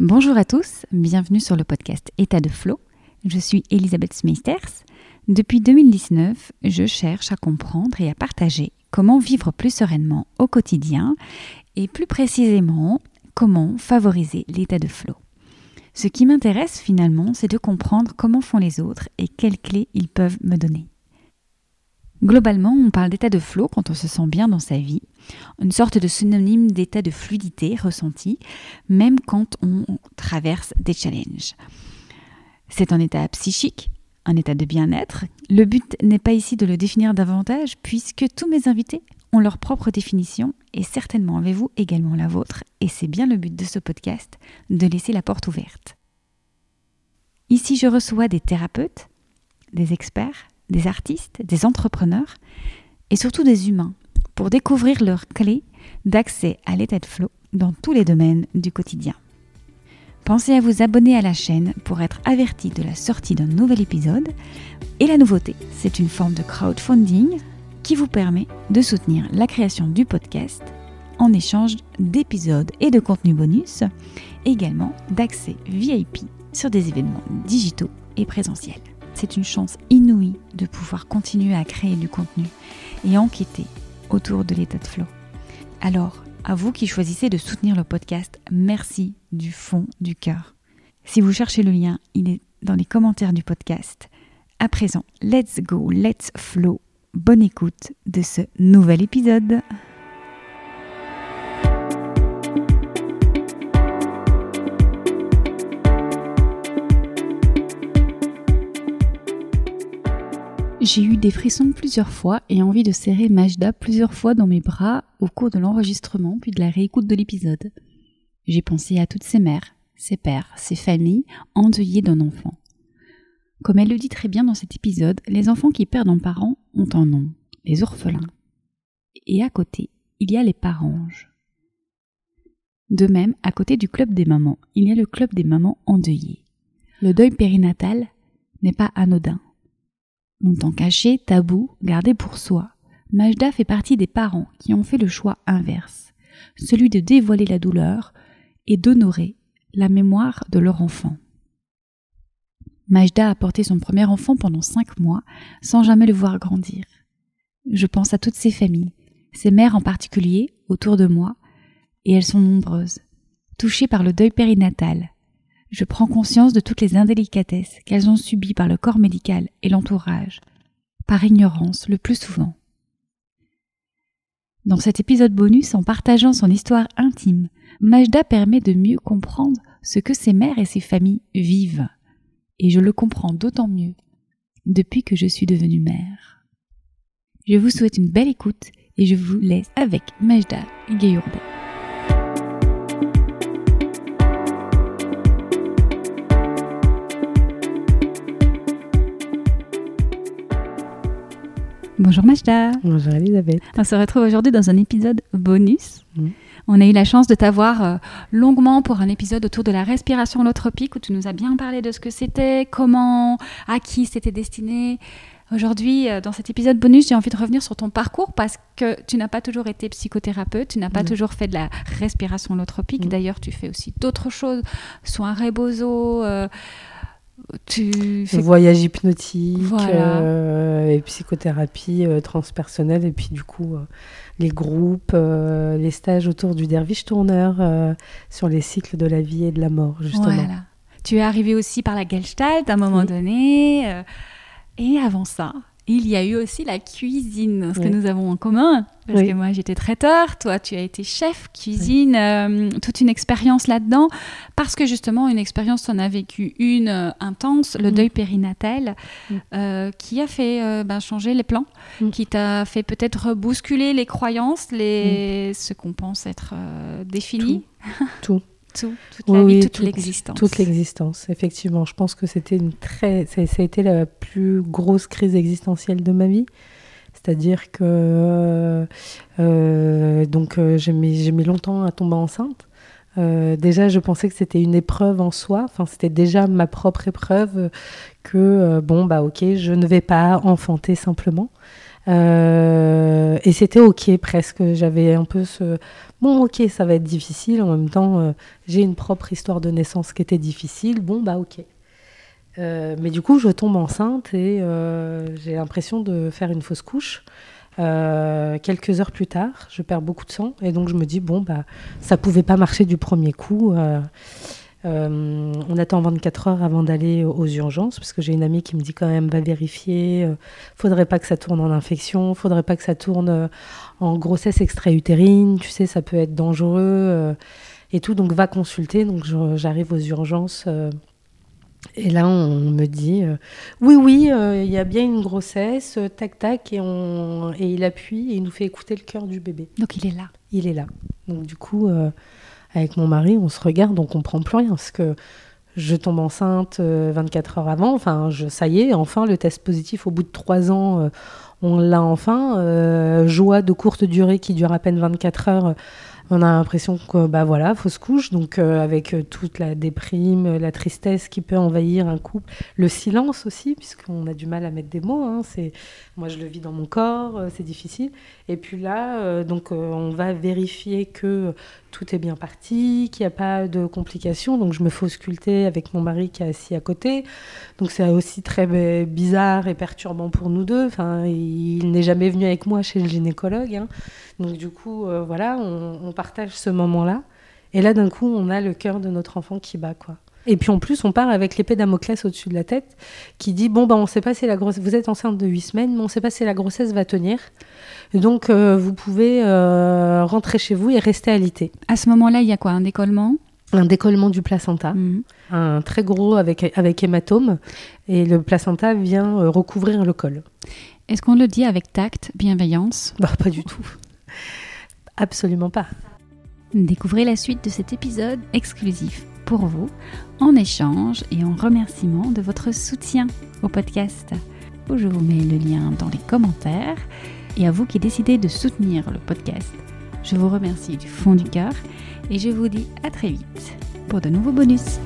Bonjour à tous, bienvenue sur le podcast État de Flow. Je suis Elisabeth Smeisters. Depuis 2019, je cherche à comprendre et à partager comment vivre plus sereinement au quotidien et plus précisément comment favoriser l'état de flow. Ce qui m'intéresse finalement, c'est de comprendre comment font les autres et quelles clés ils peuvent me donner. Globalement, on parle d'état de flow quand on se sent bien dans sa vie, une sorte de synonyme d'état de fluidité ressenti, même quand on traverse des challenges. C'est un état psychique, un état de bien-être. Le but n'est pas ici de le définir davantage, puisque tous mes invités ont leur propre définition, et certainement avez-vous également la vôtre, et c'est bien le but de ce podcast, de laisser la porte ouverte. Ici, je reçois des thérapeutes, des experts, des artistes, des entrepreneurs et surtout des humains pour découvrir leurs clés d'accès à l'état de flow dans tous les domaines du quotidien. Pensez à vous abonner à la chaîne pour être averti de la sortie d'un nouvel épisode. Et la nouveauté, c'est une forme de crowdfunding qui vous permet de soutenir la création du podcast en échange d'épisodes et de contenus bonus, également d'accès VIP sur des événements digitaux et présentiels c'est une chance inouïe de pouvoir continuer à créer du contenu et enquêter autour de l'état de flow. Alors, à vous qui choisissez de soutenir le podcast, merci du fond du cœur. Si vous cherchez le lien, il est dans les commentaires du podcast. À présent, let's go, let's flow. Bonne écoute de ce nouvel épisode. J'ai eu des frissons plusieurs fois et envie de serrer Majda plusieurs fois dans mes bras au cours de l'enregistrement puis de la réécoute de l'épisode. J'ai pensé à toutes ces mères, ces pères, ces familles endeuillées d'un enfant. Comme elle le dit très bien dans cet épisode, les enfants qui perdent un parent ont un nom, les orphelins. Et à côté, il y a les parents. De même, à côté du club des mamans, il y a le club des mamans endeuillées. Le deuil périnatal n'est pas anodin. Longtemps caché, tabou, gardé pour soi, Majda fait partie des parents qui ont fait le choix inverse, celui de dévoiler la douleur et d'honorer la mémoire de leur enfant. Majda a porté son premier enfant pendant cinq mois sans jamais le voir grandir. Je pense à toutes ces familles, ces mères en particulier, autour de moi, et elles sont nombreuses, touchées par le deuil périnatal, je prends conscience de toutes les indélicatesses qu'elles ont subies par le corps médical et l'entourage, par ignorance le plus souvent. Dans cet épisode bonus, en partageant son histoire intime, Majda permet de mieux comprendre ce que ses mères et ses familles vivent. Et je le comprends d'autant mieux depuis que je suis devenue mère. Je vous souhaite une belle écoute et je vous laisse avec Majda Gayourde. Bonjour Majda. Bonjour Elisabeth. On se retrouve aujourd'hui dans un épisode bonus. Mm. On a eu la chance de t'avoir euh, longuement pour un épisode autour de la respiration holotropique où tu nous as bien parlé de ce que c'était, comment, à qui c'était destiné. Aujourd'hui, euh, dans cet épisode bonus, j'ai envie de revenir sur ton parcours parce que tu n'as pas toujours été psychothérapeute, tu n'as pas toujours fait de la respiration holotropique. Mm. D'ailleurs, tu fais aussi d'autres choses, soins rebozo. Euh, tu fais... Voyage hypnotique euh, et psychothérapie euh, transpersonnelle et puis du coup euh, les groupes, les stages autour du derviche tourneur sur les cycles de la vie et de la mort justement. Tu es arrivé aussi par la Gestalt à un moment donné et avant ça, il y a eu aussi la cuisine, ce que nous avons en commun. Parce que moi, j'étais traiteur, toi, tu as été chef, cuisine, euh, toute une expérience là-dedans. Parce que justement, une expérience, tu en as vécu une euh, intense, le mm. deuil périnatal, mm. euh, qui a fait ben, changer les plans, mm. qui t'a fait peut-être bousculer les croyances, les... ce qu'on pense être défini. Tout. Tout, toute la vie, toute l'existence. Toute l'existence, effectivement. Je pense que c'était une très, ça, a été la plus grosse crise existentielle de ma vie. C'est-à-dire que euh, donc euh, j'ai mis, mis, longtemps à tomber enceinte. Euh, déjà, je pensais que c'était une épreuve en soi. Enfin, c'était déjà ma propre épreuve que bon bah ok, je ne vais pas enfanter simplement. Et c'était ok presque. J'avais un peu ce bon, ok, ça va être difficile. En même temps, euh, j'ai une propre histoire de naissance qui était difficile. Bon, bah, ok. Euh, mais du coup, je tombe enceinte et euh, j'ai l'impression de faire une fausse couche. quelques heures plus tard, je perds beaucoup de sang et donc je me dis bon bah ça pouvait pas marcher du premier coup. On attend 24 heures avant d'aller aux urgences parce que j'ai une amie qui me dit quand même va vérifier. faudrait pas que ça tourne en infection, faudrait pas que ça tourne en grossesse extra-utérine, tu sais, ça peut être dangereux euh, et tout. Donc va consulter. Donc j'arrive aux urgences. Euh, et là, on me dit euh, oui, oui, il y a bien une grossesse, tac, tac, et, on, et il appuie et il nous fait écouter le cœur du bébé. Donc il est là. Il est là. Donc du coup, avec mon mari, on se regarde, on comprend plus rien parce que je tombe enceinte 24 heures avant. Enfin, je, ça y est, enfin, le test positif au bout de trois ans on l'a enfin. Euh, joie de courte durée qui dure à peine 24 heures on a l'impression que bah voilà, fausse couche, donc euh, avec euh, toute la déprime, la tristesse qui peut envahir un couple, le silence aussi, puisqu'on a du mal à mettre des mots. Hein, c'est moi je le vis dans mon corps, euh, c'est difficile. Et puis là, donc on va vérifier que tout est bien parti, qu'il n'y a pas de complications. Donc je me fais ausculter avec mon mari qui est assis à côté. Donc c'est aussi très bizarre et perturbant pour nous deux. Enfin, il n'est jamais venu avec moi chez le gynécologue. Hein. Donc du coup, voilà, on, partage ce moment-là. Et là, d'un coup, on a le cœur de notre enfant qui bat, quoi. Et puis en plus, on part avec l'épée Damoclès au-dessus de la tête qui dit bon, bah, on ne sait pas si la grossesse. Vous êtes enceinte de 8 semaines, mais on sait pas si la grossesse va tenir. Donc euh, vous pouvez euh, rentrer chez vous et rester alité. À ce moment-là, il y a quoi? Un décollement? Un décollement du placenta, mhm. un très gros avec, avec hématome, et le placenta vient recouvrir le col. Est-ce qu'on le dit avec tact, bienveillance? Bah, Pas du tout. Absolument pas. Découvrez la suite de cet épisode exclusif pour vous, en échange et en remerciement de votre soutien au podcast. Je vous mets le lien dans les commentaires. Et à vous qui décidez de soutenir le podcast, je vous remercie du fond du cœur et je vous dis à très vite pour de nouveaux bonus.